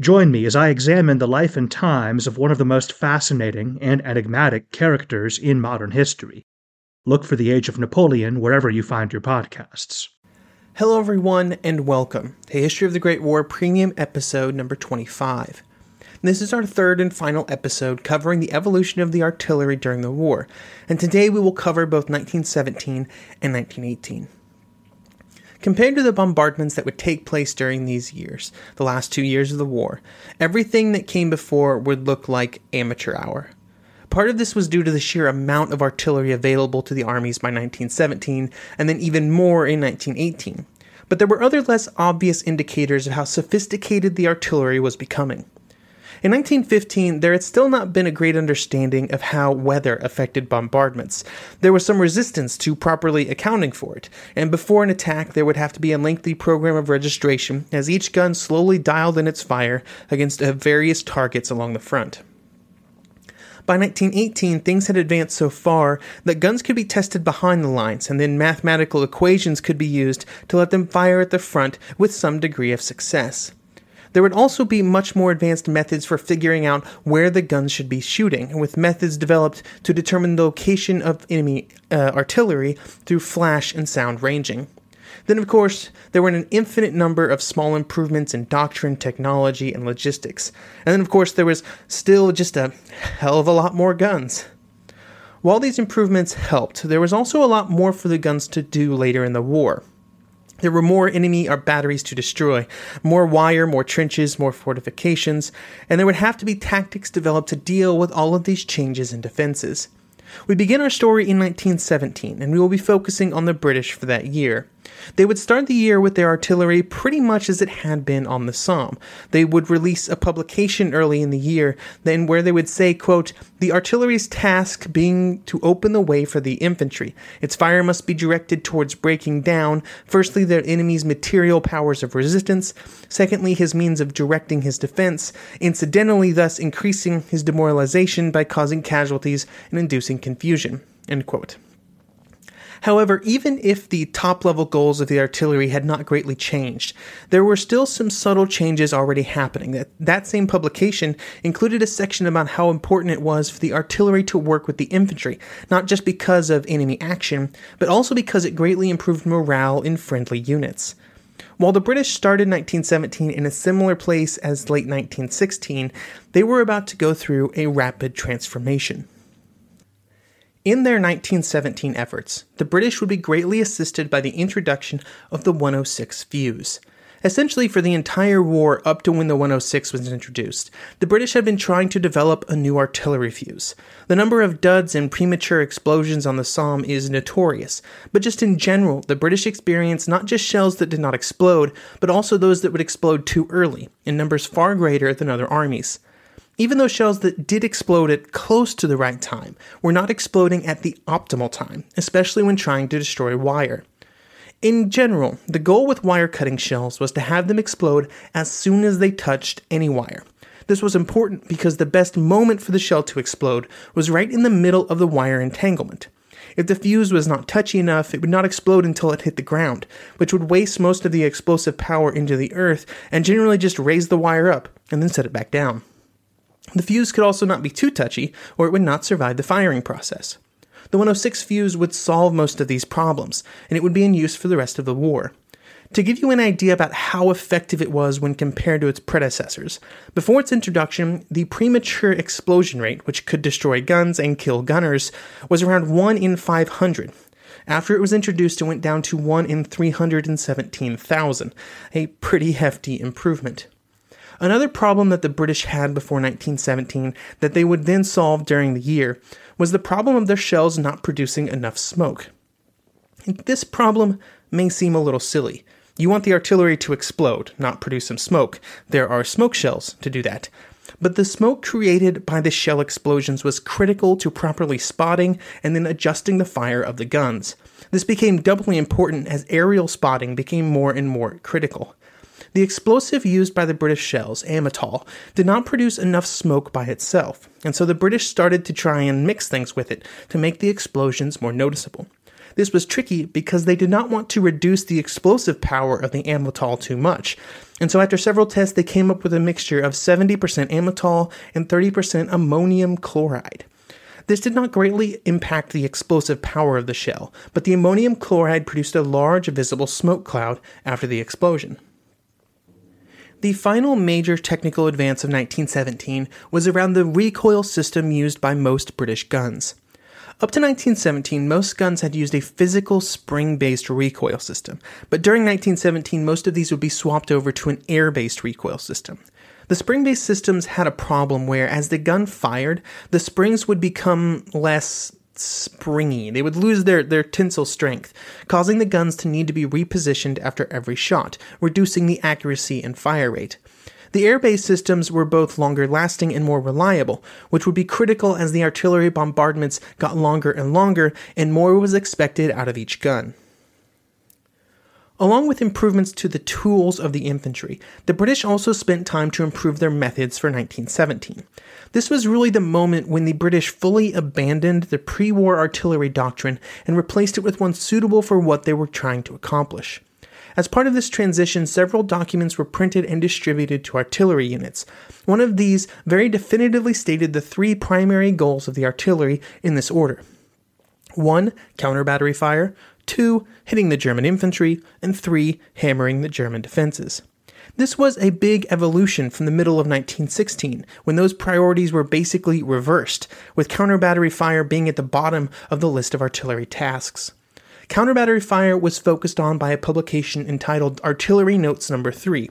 Join me as I examine the life and times of one of the most fascinating and enigmatic characters in modern history. Look for The Age of Napoleon wherever you find your podcasts. Hello, everyone, and welcome to History of the Great War Premium Episode number 25. This is our third and final episode covering the evolution of the artillery during the war, and today we will cover both 1917 and 1918. Compared to the bombardments that would take place during these years, the last two years of the war, everything that came before would look like amateur hour. Part of this was due to the sheer amount of artillery available to the armies by 1917, and then even more in 1918. But there were other less obvious indicators of how sophisticated the artillery was becoming. In 1915, there had still not been a great understanding of how weather affected bombardments. There was some resistance to properly accounting for it, and before an attack, there would have to be a lengthy program of registration as each gun slowly dialed in its fire against uh, various targets along the front. By 1918, things had advanced so far that guns could be tested behind the lines, and then mathematical equations could be used to let them fire at the front with some degree of success. There would also be much more advanced methods for figuring out where the guns should be shooting, with methods developed to determine the location of enemy uh, artillery through flash and sound ranging. Then, of course, there were an infinite number of small improvements in doctrine, technology, and logistics. And then, of course, there was still just a hell of a lot more guns. While these improvements helped, there was also a lot more for the guns to do later in the war. There were more enemy or batteries to destroy, more wire, more trenches, more fortifications, and there would have to be tactics developed to deal with all of these changes in defenses. We begin our story in 1917, and we will be focusing on the British for that year. They would start the year with their artillery pretty much as it had been on the Somme. They would release a publication early in the year, then where they would say, quote, the artillery's task being to open the way for the infantry. Its fire must be directed towards breaking down, firstly, the enemy's material powers of resistance, secondly, his means of directing his defense, incidentally, thus increasing his demoralization by causing casualties and inducing confusion. End quote. However, even if the top level goals of the artillery had not greatly changed, there were still some subtle changes already happening. That, that same publication included a section about how important it was for the artillery to work with the infantry, not just because of enemy action, but also because it greatly improved morale in friendly units. While the British started 1917 in a similar place as late 1916, they were about to go through a rapid transformation. In their 1917 efforts, the British would be greatly assisted by the introduction of the 106 fuse. Essentially, for the entire war up to when the 106 was introduced, the British had been trying to develop a new artillery fuse. The number of duds and premature explosions on the Somme is notorious, but just in general, the British experienced not just shells that did not explode, but also those that would explode too early, in numbers far greater than other armies. Even those shells that did explode at close to the right time were not exploding at the optimal time, especially when trying to destroy wire. In general, the goal with wire cutting shells was to have them explode as soon as they touched any wire. This was important because the best moment for the shell to explode was right in the middle of the wire entanglement. If the fuse was not touchy enough, it would not explode until it hit the ground, which would waste most of the explosive power into the earth and generally just raise the wire up and then set it back down. The fuse could also not be too touchy, or it would not survive the firing process. The 106 fuse would solve most of these problems, and it would be in use for the rest of the war. To give you an idea about how effective it was when compared to its predecessors, before its introduction, the premature explosion rate, which could destroy guns and kill gunners, was around 1 in 500. After it was introduced, it went down to 1 in 317,000, a pretty hefty improvement. Another problem that the British had before 1917 that they would then solve during the year was the problem of their shells not producing enough smoke. This problem may seem a little silly, you want the artillery to explode, not produce some smoke. There are smoke shells to do that. But the smoke created by the shell explosions was critical to properly spotting and then adjusting the fire of the guns. This became doubly important as aerial spotting became more and more critical. The explosive used by the British shells, amatol, did not produce enough smoke by itself, and so the British started to try and mix things with it to make the explosions more noticeable. This was tricky because they did not want to reduce the explosive power of the amatol too much. And so after several tests, they came up with a mixture of 70% amatol and 30% ammonium chloride. This did not greatly impact the explosive power of the shell, but the ammonium chloride produced a large visible smoke cloud after the explosion. The final major technical advance of 1917 was around the recoil system used by most British guns. Up to 1917, most guns had used a physical spring based recoil system, but during 1917, most of these would be swapped over to an air based recoil system. The spring based systems had a problem where, as the gun fired, the springs would become less springy. They would lose their, their tensile strength, causing the guns to need to be repositioned after every shot, reducing the accuracy and fire rate. The air based systems were both longer lasting and more reliable, which would be critical as the artillery bombardments got longer and longer, and more was expected out of each gun. Along with improvements to the tools of the infantry, the British also spent time to improve their methods for 1917. This was really the moment when the British fully abandoned the pre war artillery doctrine and replaced it with one suitable for what they were trying to accomplish. As part of this transition, several documents were printed and distributed to artillery units. One of these very definitively stated the three primary goals of the artillery in this order 1. Counter battery fire, 2. Hitting the German infantry, and 3. Hammering the German defenses. This was a big evolution from the middle of 1916, when those priorities were basically reversed, with counter battery fire being at the bottom of the list of artillery tasks. Counter-battery fire was focused on by a publication entitled Artillery Notes Number 3,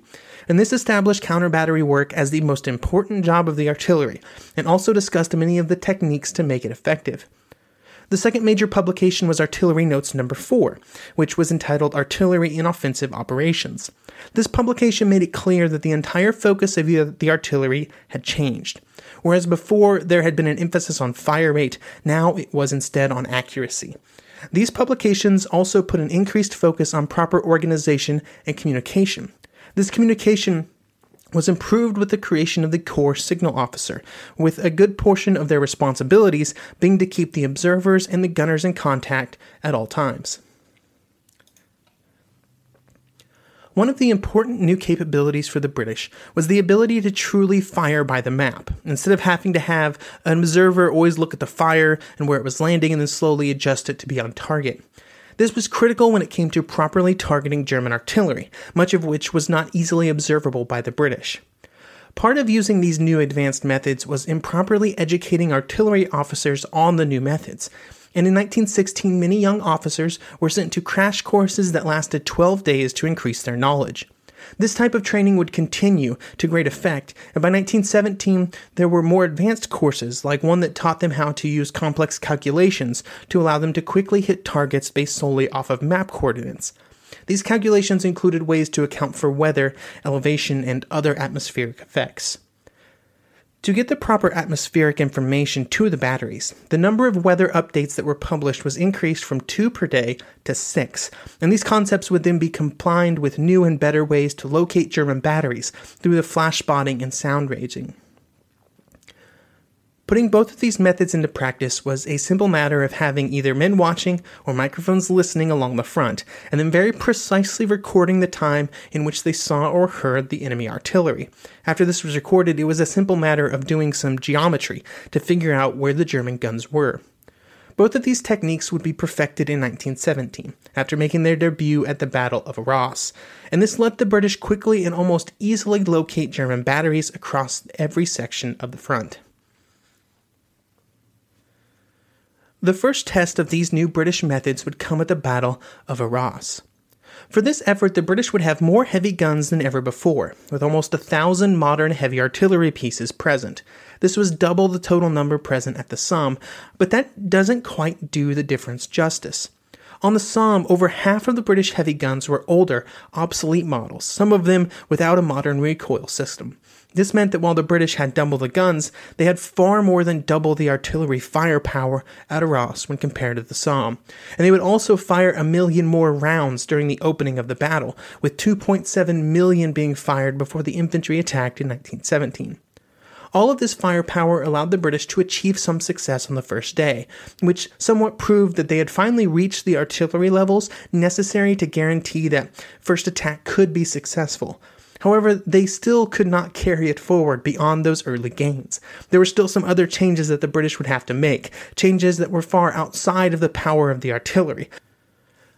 and this established counter-battery work as the most important job of the artillery, and also discussed many of the techniques to make it effective. The second major publication was Artillery Notes Number 4, which was entitled Artillery in Offensive Operations. This publication made it clear that the entire focus of the artillery had changed. Whereas before there had been an emphasis on fire rate, now it was instead on accuracy. These publications also put an increased focus on proper organization and communication. This communication was improved with the creation of the Corps Signal Officer, with a good portion of their responsibilities being to keep the observers and the gunners in contact at all times. One of the important new capabilities for the British was the ability to truly fire by the map, instead of having to have an observer always look at the fire and where it was landing and then slowly adjust it to be on target. This was critical when it came to properly targeting German artillery, much of which was not easily observable by the British. Part of using these new advanced methods was improperly educating artillery officers on the new methods, and in 1916, many young officers were sent to crash courses that lasted 12 days to increase their knowledge. This type of training would continue to great effect, and by 1917, there were more advanced courses, like one that taught them how to use complex calculations to allow them to quickly hit targets based solely off of map coordinates. These calculations included ways to account for weather, elevation, and other atmospheric effects. To get the proper atmospheric information to the batteries, the number of weather updates that were published was increased from two per day to six, and these concepts would then be combined with new and better ways to locate German batteries through the flash spotting and sound ranging. Putting both of these methods into practice was a simple matter of having either men watching or microphones listening along the front, and then very precisely recording the time in which they saw or heard the enemy artillery. After this was recorded, it was a simple matter of doing some geometry to figure out where the German guns were. Both of these techniques would be perfected in 1917, after making their debut at the Battle of Arras, and this let the British quickly and almost easily locate German batteries across every section of the front. The first test of these new British methods would come at the Battle of Arras. For this effort, the British would have more heavy guns than ever before, with almost a thousand modern heavy artillery pieces present. This was double the total number present at the Somme, but that doesn't quite do the difference justice. On the Somme, over half of the British heavy guns were older, obsolete models, some of them without a modern recoil system. This meant that while the British had double the guns, they had far more than double the artillery firepower at Arras when compared to the Somme. And they would also fire a million more rounds during the opening of the battle, with 2.7 million being fired before the infantry attacked in 1917. All of this firepower allowed the British to achieve some success on the first day, which somewhat proved that they had finally reached the artillery levels necessary to guarantee that first attack could be successful. However, they still could not carry it forward beyond those early gains. There were still some other changes that the British would have to make, changes that were far outside of the power of the artillery.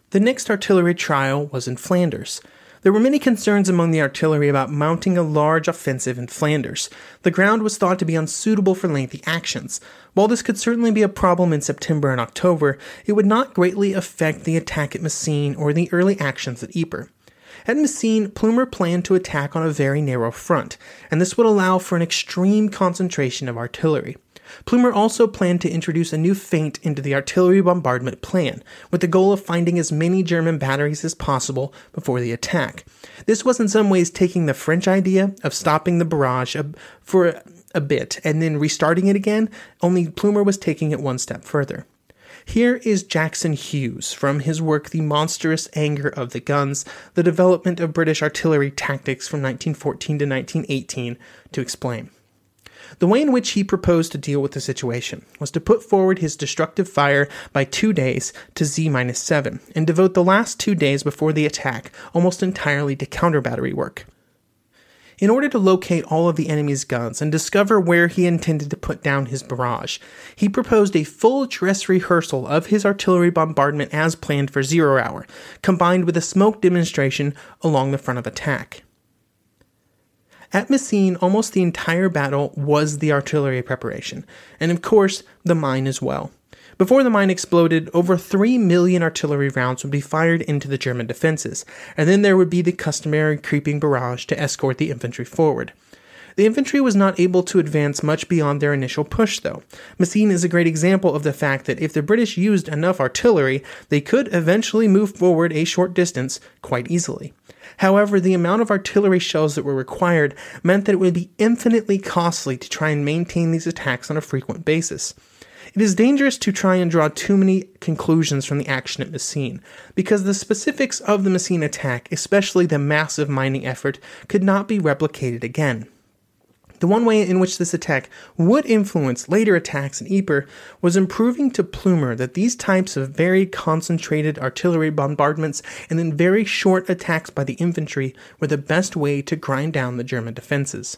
The next artillery trial was in Flanders. There were many concerns among the artillery about mounting a large offensive in Flanders. The ground was thought to be unsuitable for lengthy actions. While this could certainly be a problem in September and October, it would not greatly affect the attack at Messines or the early actions at Ypres. At Messines, Plumer planned to attack on a very narrow front, and this would allow for an extreme concentration of artillery. Plumer also planned to introduce a new feint into the artillery bombardment plan, with the goal of finding as many German batteries as possible before the attack. This was in some ways taking the French idea of stopping the barrage for a bit and then restarting it again, only Plumer was taking it one step further. Here is Jackson Hughes from his work The Monstrous Anger of the Guns, the development of British artillery tactics from 1914 to 1918, to explain. The way in which he proposed to deal with the situation was to put forward his destructive fire by two days to Z 7 and devote the last two days before the attack almost entirely to counter battery work. In order to locate all of the enemy's guns and discover where he intended to put down his barrage, he proposed a full dress rehearsal of his artillery bombardment as planned for zero hour, combined with a smoke demonstration along the front of attack. At Messines, almost the entire battle was the artillery preparation, and of course, the mine as well. Before the mine exploded, over 3 million artillery rounds would be fired into the German defenses, and then there would be the customary creeping barrage to escort the infantry forward. The infantry was not able to advance much beyond their initial push, though. Messines is a great example of the fact that if the British used enough artillery, they could eventually move forward a short distance quite easily. However, the amount of artillery shells that were required meant that it would be infinitely costly to try and maintain these attacks on a frequent basis. It is dangerous to try and draw too many conclusions from the action at Messines, because the specifics of the Messines attack, especially the massive mining effort, could not be replicated again. The one way in which this attack would influence later attacks in Ypres was improving to Plumer that these types of very concentrated artillery bombardments and then very short attacks by the infantry were the best way to grind down the German defenses.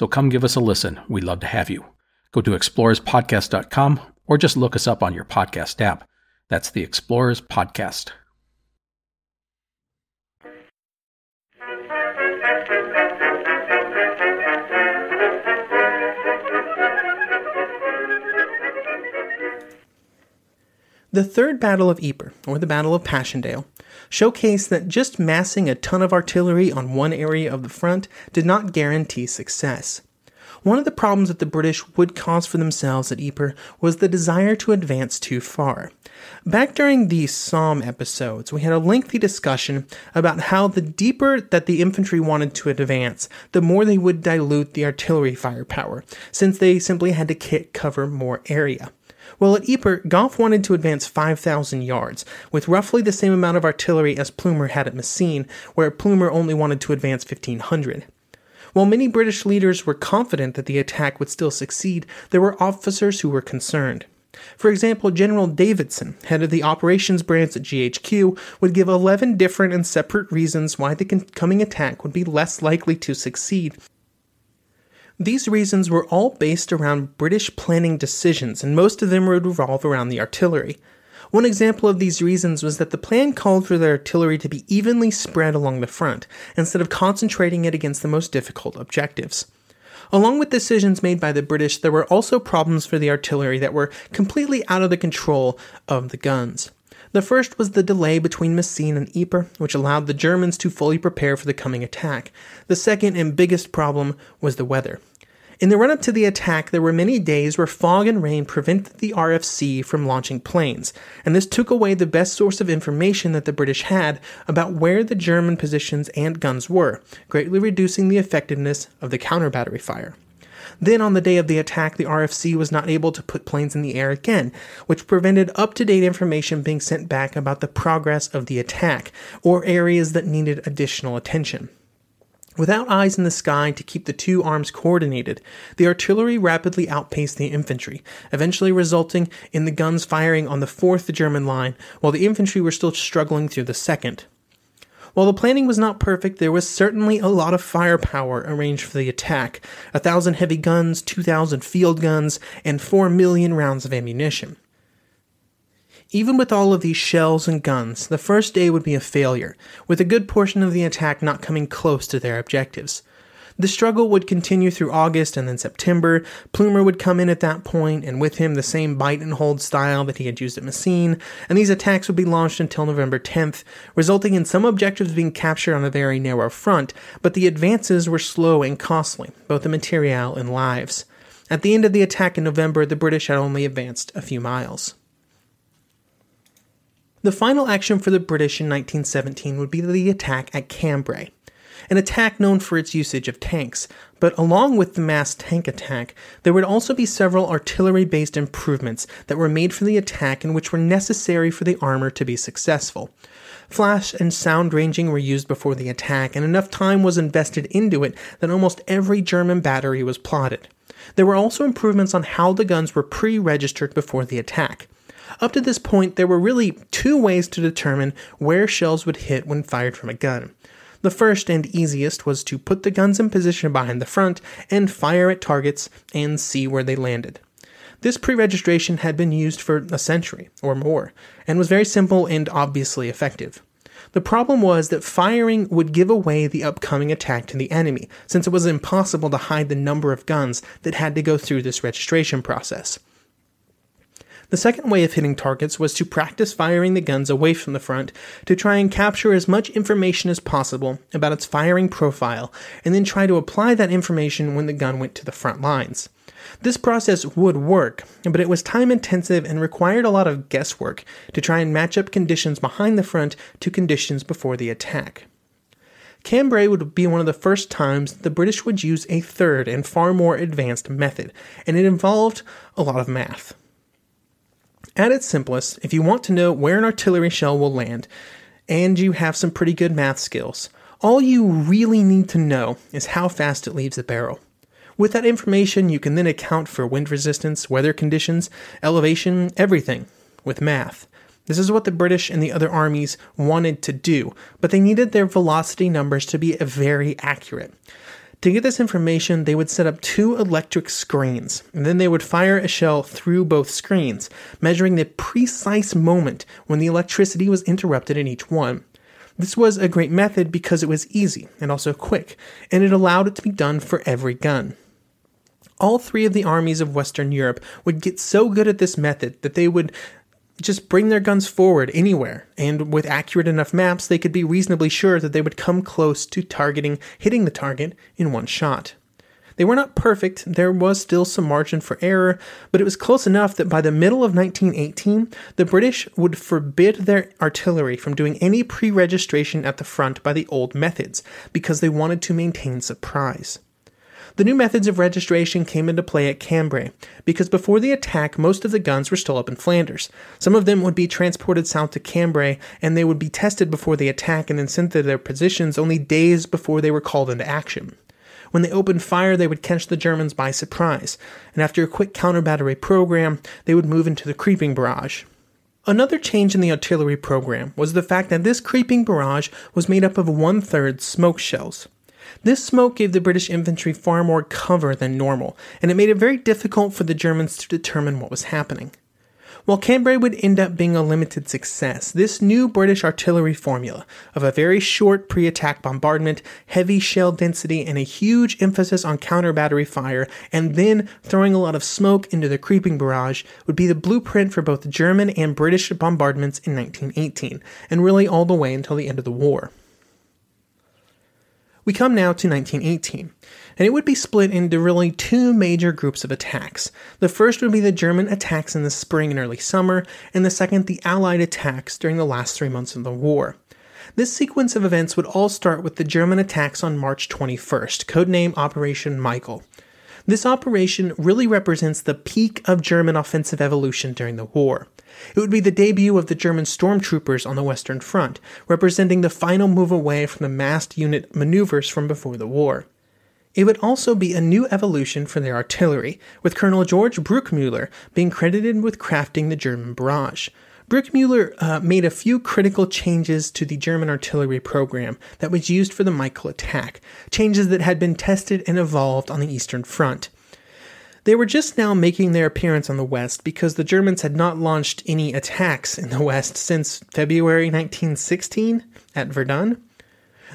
So come give us a listen. We'd love to have you. Go to explorerspodcast.com or just look us up on your podcast app. That's the Explorers Podcast. The Third Battle of Ypres, or the Battle of Passchendaele, showcased that just massing a ton of artillery on one area of the front did not guarantee success. One of the problems that the British would cause for themselves at Ypres was the desire to advance too far. Back during the Somme episodes, we had a lengthy discussion about how the deeper that the infantry wanted to advance, the more they would dilute the artillery firepower, since they simply had to cover more area. Well, at Ypres, Gough wanted to advance 5,000 yards, with roughly the same amount of artillery as Plumer had at Messines, where Plumer only wanted to advance 1,500. While many British leaders were confident that the attack would still succeed, there were officers who were concerned. For example, General Davidson, head of the operations branch at GHQ, would give 11 different and separate reasons why the coming attack would be less likely to succeed these reasons were all based around British planning decisions, and most of them would revolve around the artillery. One example of these reasons was that the plan called for the artillery to be evenly spread along the front, instead of concentrating it against the most difficult objectives. Along with decisions made by the British, there were also problems for the artillery that were completely out of the control of the guns. The first was the delay between Messines and Ypres, which allowed the Germans to fully prepare for the coming attack. The second and biggest problem was the weather. In the run up to the attack, there were many days where fog and rain prevented the RFC from launching planes, and this took away the best source of information that the British had about where the German positions and guns were, greatly reducing the effectiveness of the counter battery fire. Then, on the day of the attack, the RFC was not able to put planes in the air again, which prevented up to date information being sent back about the progress of the attack or areas that needed additional attention. Without eyes in the sky to keep the two arms coordinated, the artillery rapidly outpaced the infantry, eventually resulting in the guns firing on the fourth German line, while the infantry were still struggling through the second. While the planning was not perfect, there was certainly a lot of firepower arranged for the attack a thousand heavy guns, two thousand field guns, and four million rounds of ammunition. Even with all of these shells and guns, the first day would be a failure, with a good portion of the attack not coming close to their objectives. The struggle would continue through August and then September. Plumer would come in at that point, and with him the same bite and hold style that he had used at Messines, and these attacks would be launched until November 10th, resulting in some objectives being captured on a very narrow front, but the advances were slow and costly, both in material and lives. At the end of the attack in November, the British had only advanced a few miles. The final action for the British in 1917 would be the attack at Cambrai, an attack known for its usage of tanks, but along with the mass tank attack, there would also be several artillery based improvements that were made for the attack and which were necessary for the armor to be successful. Flash and sound ranging were used before the attack, and enough time was invested into it that almost every German battery was plotted. There were also improvements on how the guns were pre registered before the attack. Up to this point, there were really two ways to determine where shells would hit when fired from a gun. The first and easiest was to put the guns in position behind the front and fire at targets and see where they landed. This pre registration had been used for a century or more and was very simple and obviously effective. The problem was that firing would give away the upcoming attack to the enemy, since it was impossible to hide the number of guns that had to go through this registration process. The second way of hitting targets was to practice firing the guns away from the front to try and capture as much information as possible about its firing profile, and then try to apply that information when the gun went to the front lines. This process would work, but it was time intensive and required a lot of guesswork to try and match up conditions behind the front to conditions before the attack. Cambrai would be one of the first times the British would use a third and far more advanced method, and it involved a lot of math. At its simplest, if you want to know where an artillery shell will land, and you have some pretty good math skills, all you really need to know is how fast it leaves the barrel. With that information, you can then account for wind resistance, weather conditions, elevation, everything with math. This is what the British and the other armies wanted to do, but they needed their velocity numbers to be very accurate. To get this information, they would set up two electric screens, and then they would fire a shell through both screens, measuring the precise moment when the electricity was interrupted in each one. This was a great method because it was easy and also quick, and it allowed it to be done for every gun. All three of the armies of Western Europe would get so good at this method that they would just bring their guns forward anywhere, and with accurate enough maps, they could be reasonably sure that they would come close to targeting, hitting the target in one shot. They were not perfect, there was still some margin for error, but it was close enough that by the middle of 1918, the British would forbid their artillery from doing any pre registration at the front by the old methods, because they wanted to maintain surprise. The new methods of registration came into play at Cambrai, because before the attack, most of the guns were still up in Flanders. Some of them would be transported south to Cambrai, and they would be tested before the attack and then sent to their positions only days before they were called into action. When they opened fire, they would catch the Germans by surprise, and after a quick counter battery program, they would move into the creeping barrage. Another change in the artillery program was the fact that this creeping barrage was made up of one third smoke shells. This smoke gave the British infantry far more cover than normal, and it made it very difficult for the Germans to determine what was happening. While Cambrai would end up being a limited success, this new British artillery formula of a very short pre attack bombardment, heavy shell density, and a huge emphasis on counter battery fire, and then throwing a lot of smoke into the creeping barrage would be the blueprint for both German and British bombardments in 1918, and really all the way until the end of the war. We come now to 1918, and it would be split into really two major groups of attacks. The first would be the German attacks in the spring and early summer, and the second, the Allied attacks during the last three months of the war. This sequence of events would all start with the German attacks on March 21st, codename Operation Michael. This operation really represents the peak of German offensive evolution during the war. It would be the debut of the German stormtroopers on the Western Front, representing the final move away from the massed unit maneuvers from before the war. It would also be a new evolution for their artillery, with Colonel George Bruchmüller being credited with crafting the German barrage. Bruchmüller uh, made a few critical changes to the German artillery program that was used for the Michael attack, changes that had been tested and evolved on the Eastern Front. They were just now making their appearance on the West because the Germans had not launched any attacks in the West since February 1916 at Verdun.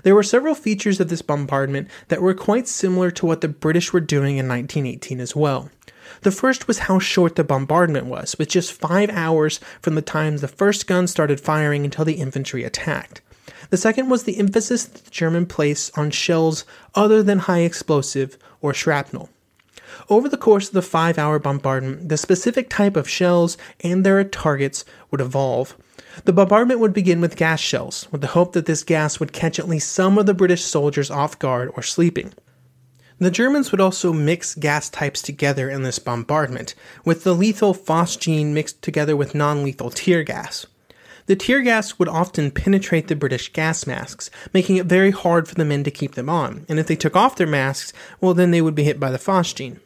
There were several features of this bombardment that were quite similar to what the British were doing in 1918 as well. The first was how short the bombardment was, with just five hours from the time the first gun started firing until the infantry attacked. The second was the emphasis the German placed on shells other than high explosive or shrapnel. Over the course of the five hour bombardment, the specific type of shells and their targets would evolve. The bombardment would begin with gas shells, with the hope that this gas would catch at least some of the British soldiers off guard or sleeping. The Germans would also mix gas types together in this bombardment, with the lethal phosgene mixed together with non lethal tear gas. The tear gas would often penetrate the British gas masks, making it very hard for the men to keep them on, and if they took off their masks, well, then they would be hit by the phosgene.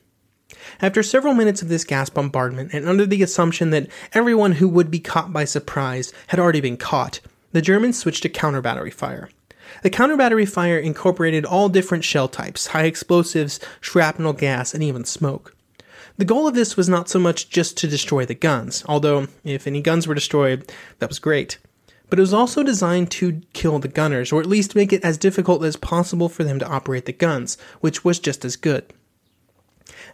After several minutes of this gas bombardment, and under the assumption that everyone who would be caught by surprise had already been caught, the Germans switched to counter battery fire. The counter battery fire incorporated all different shell types high explosives, shrapnel gas, and even smoke. The goal of this was not so much just to destroy the guns, although if any guns were destroyed, that was great. But it was also designed to kill the gunners, or at least make it as difficult as possible for them to operate the guns, which was just as good.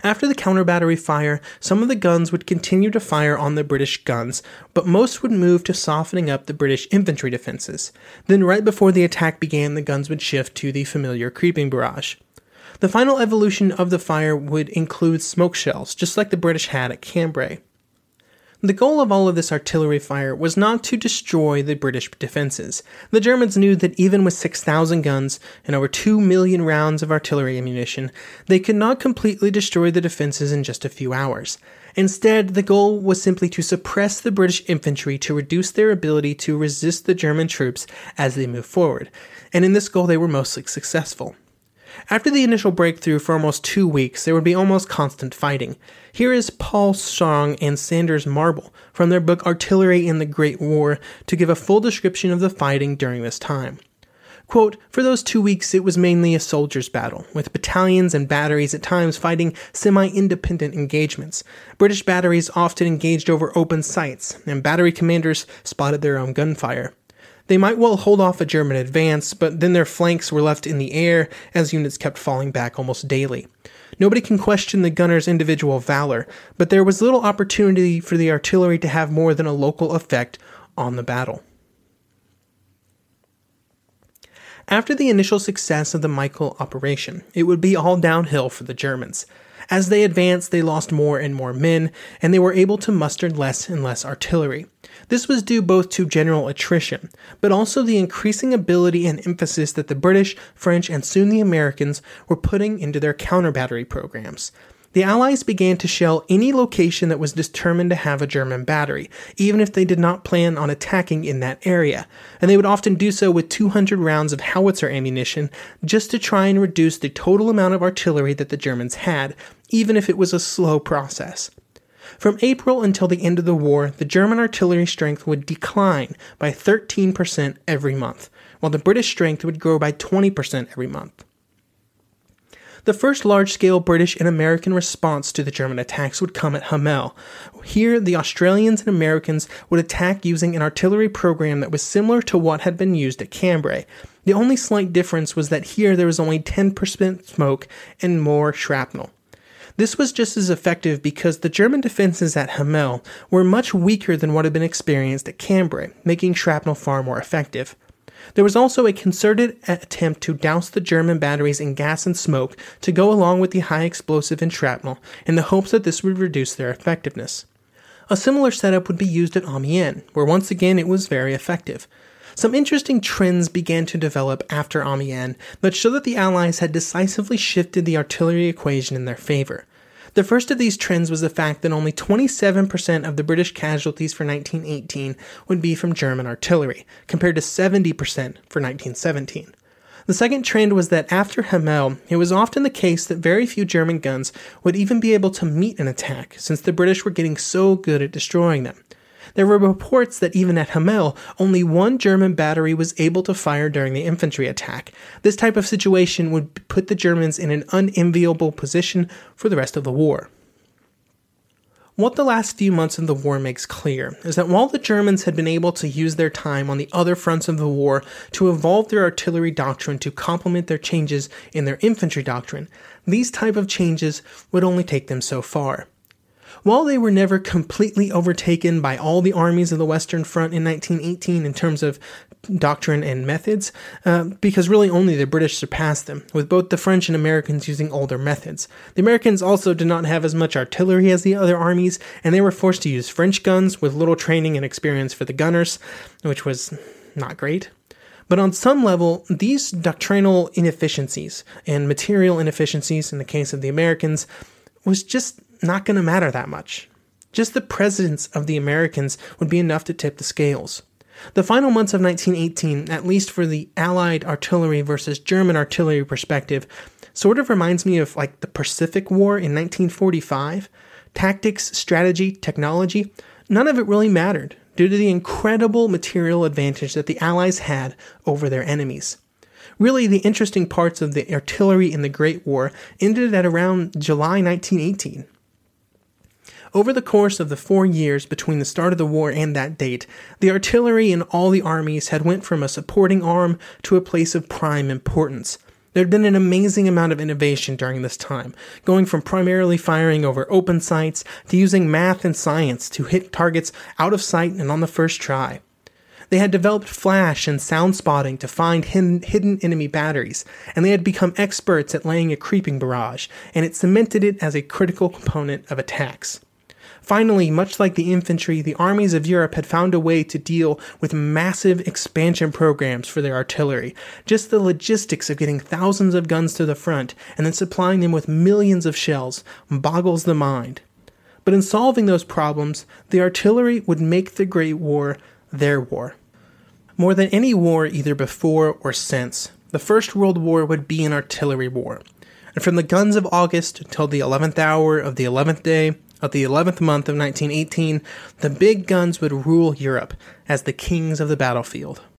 After the counter battery fire, some of the guns would continue to fire on the British guns, but most would move to softening up the British infantry defenses. Then, right before the attack began, the guns would shift to the familiar creeping barrage. The final evolution of the fire would include smoke shells, just like the British had at Cambrai. The goal of all of this artillery fire was not to destroy the British defenses. The Germans knew that even with 6,000 guns and over 2 million rounds of artillery ammunition, they could not completely destroy the defenses in just a few hours. Instead, the goal was simply to suppress the British infantry to reduce their ability to resist the German troops as they moved forward, and in this goal they were mostly successful. After the initial breakthrough for almost two weeks, there would be almost constant fighting. Here is Paul Strong and Sanders Marble from their book Artillery in the Great War to give a full description of the fighting during this time. Quote, For those two weeks, it was mainly a soldier's battle, with battalions and batteries at times fighting semi independent engagements. British batteries often engaged over open sights, and battery commanders spotted their own gunfire. They might well hold off a German advance, but then their flanks were left in the air as units kept falling back almost daily. Nobody can question the gunners' individual valor, but there was little opportunity for the artillery to have more than a local effect on the battle. After the initial success of the Michael operation, it would be all downhill for the Germans. As they advanced, they lost more and more men, and they were able to muster less and less artillery. This was due both to general attrition, but also the increasing ability and emphasis that the British, French, and soon the Americans were putting into their counter battery programs. The Allies began to shell any location that was determined to have a German battery, even if they did not plan on attacking in that area, and they would often do so with 200 rounds of howitzer ammunition just to try and reduce the total amount of artillery that the Germans had, even if it was a slow process. From April until the end of the war, the German artillery strength would decline by 13% every month, while the British strength would grow by 20% every month. The first large scale British and American response to the German attacks would come at Hamel. Here, the Australians and Americans would attack using an artillery program that was similar to what had been used at Cambrai. The only slight difference was that here there was only 10% smoke and more shrapnel. This was just as effective because the German defenses at Hamel were much weaker than what had been experienced at Cambrai, making shrapnel far more effective. There was also a concerted attempt to douse the German batteries in gas and smoke to go along with the high explosive and shrapnel in the hopes that this would reduce their effectiveness. A similar setup would be used at Amiens, where once again it was very effective. Some interesting trends began to develop after Amiens that show that the Allies had decisively shifted the artillery equation in their favor. The first of these trends was the fact that only 27% of the British casualties for 1918 would be from German artillery, compared to 70% for 1917. The second trend was that after Hamel, it was often the case that very few German guns would even be able to meet an attack, since the British were getting so good at destroying them. There were reports that even at Hamel, only one German battery was able to fire during the infantry attack. This type of situation would put the Germans in an unenviable position for the rest of the war. What the last few months of the war makes clear is that while the Germans had been able to use their time on the other fronts of the war to evolve their artillery doctrine to complement their changes in their infantry doctrine, these type of changes would only take them so far. While they were never completely overtaken by all the armies of the Western Front in 1918 in terms of doctrine and methods, uh, because really only the British surpassed them, with both the French and Americans using older methods. The Americans also did not have as much artillery as the other armies, and they were forced to use French guns with little training and experience for the gunners, which was not great. But on some level, these doctrinal inefficiencies and material inefficiencies in the case of the Americans was just not going to matter that much. Just the presence of the Americans would be enough to tip the scales. The final months of 1918, at least for the Allied artillery versus German artillery perspective, sort of reminds me of like the Pacific War in 1945. Tactics, strategy, technology, none of it really mattered due to the incredible material advantage that the Allies had over their enemies. Really, the interesting parts of the artillery in the Great War ended at around July 1918. Over the course of the four years between the start of the war and that date, the artillery in all the armies had went from a supporting arm to a place of prime importance. There had been an amazing amount of innovation during this time, going from primarily firing over open sights to using math and science to hit targets out of sight and on the first try. They had developed flash and sound spotting to find hidden, hidden, enemy batteries, and they had become experts at laying a creeping barrage, and it cemented it as a critical component of attacks. Finally, much like the infantry, the armies of Europe had found a way to deal with massive expansion programs for their artillery. Just the logistics of getting thousands of guns to the front and then supplying them with millions of shells boggles the mind. But in solving those problems, the artillery would make the Great War their war. More than any war either before or since, the First World War would be an artillery war. And from the guns of August until the 11th hour of the 11th day, of the 11th month of 1918, the big guns would rule Europe as the kings of the battlefield.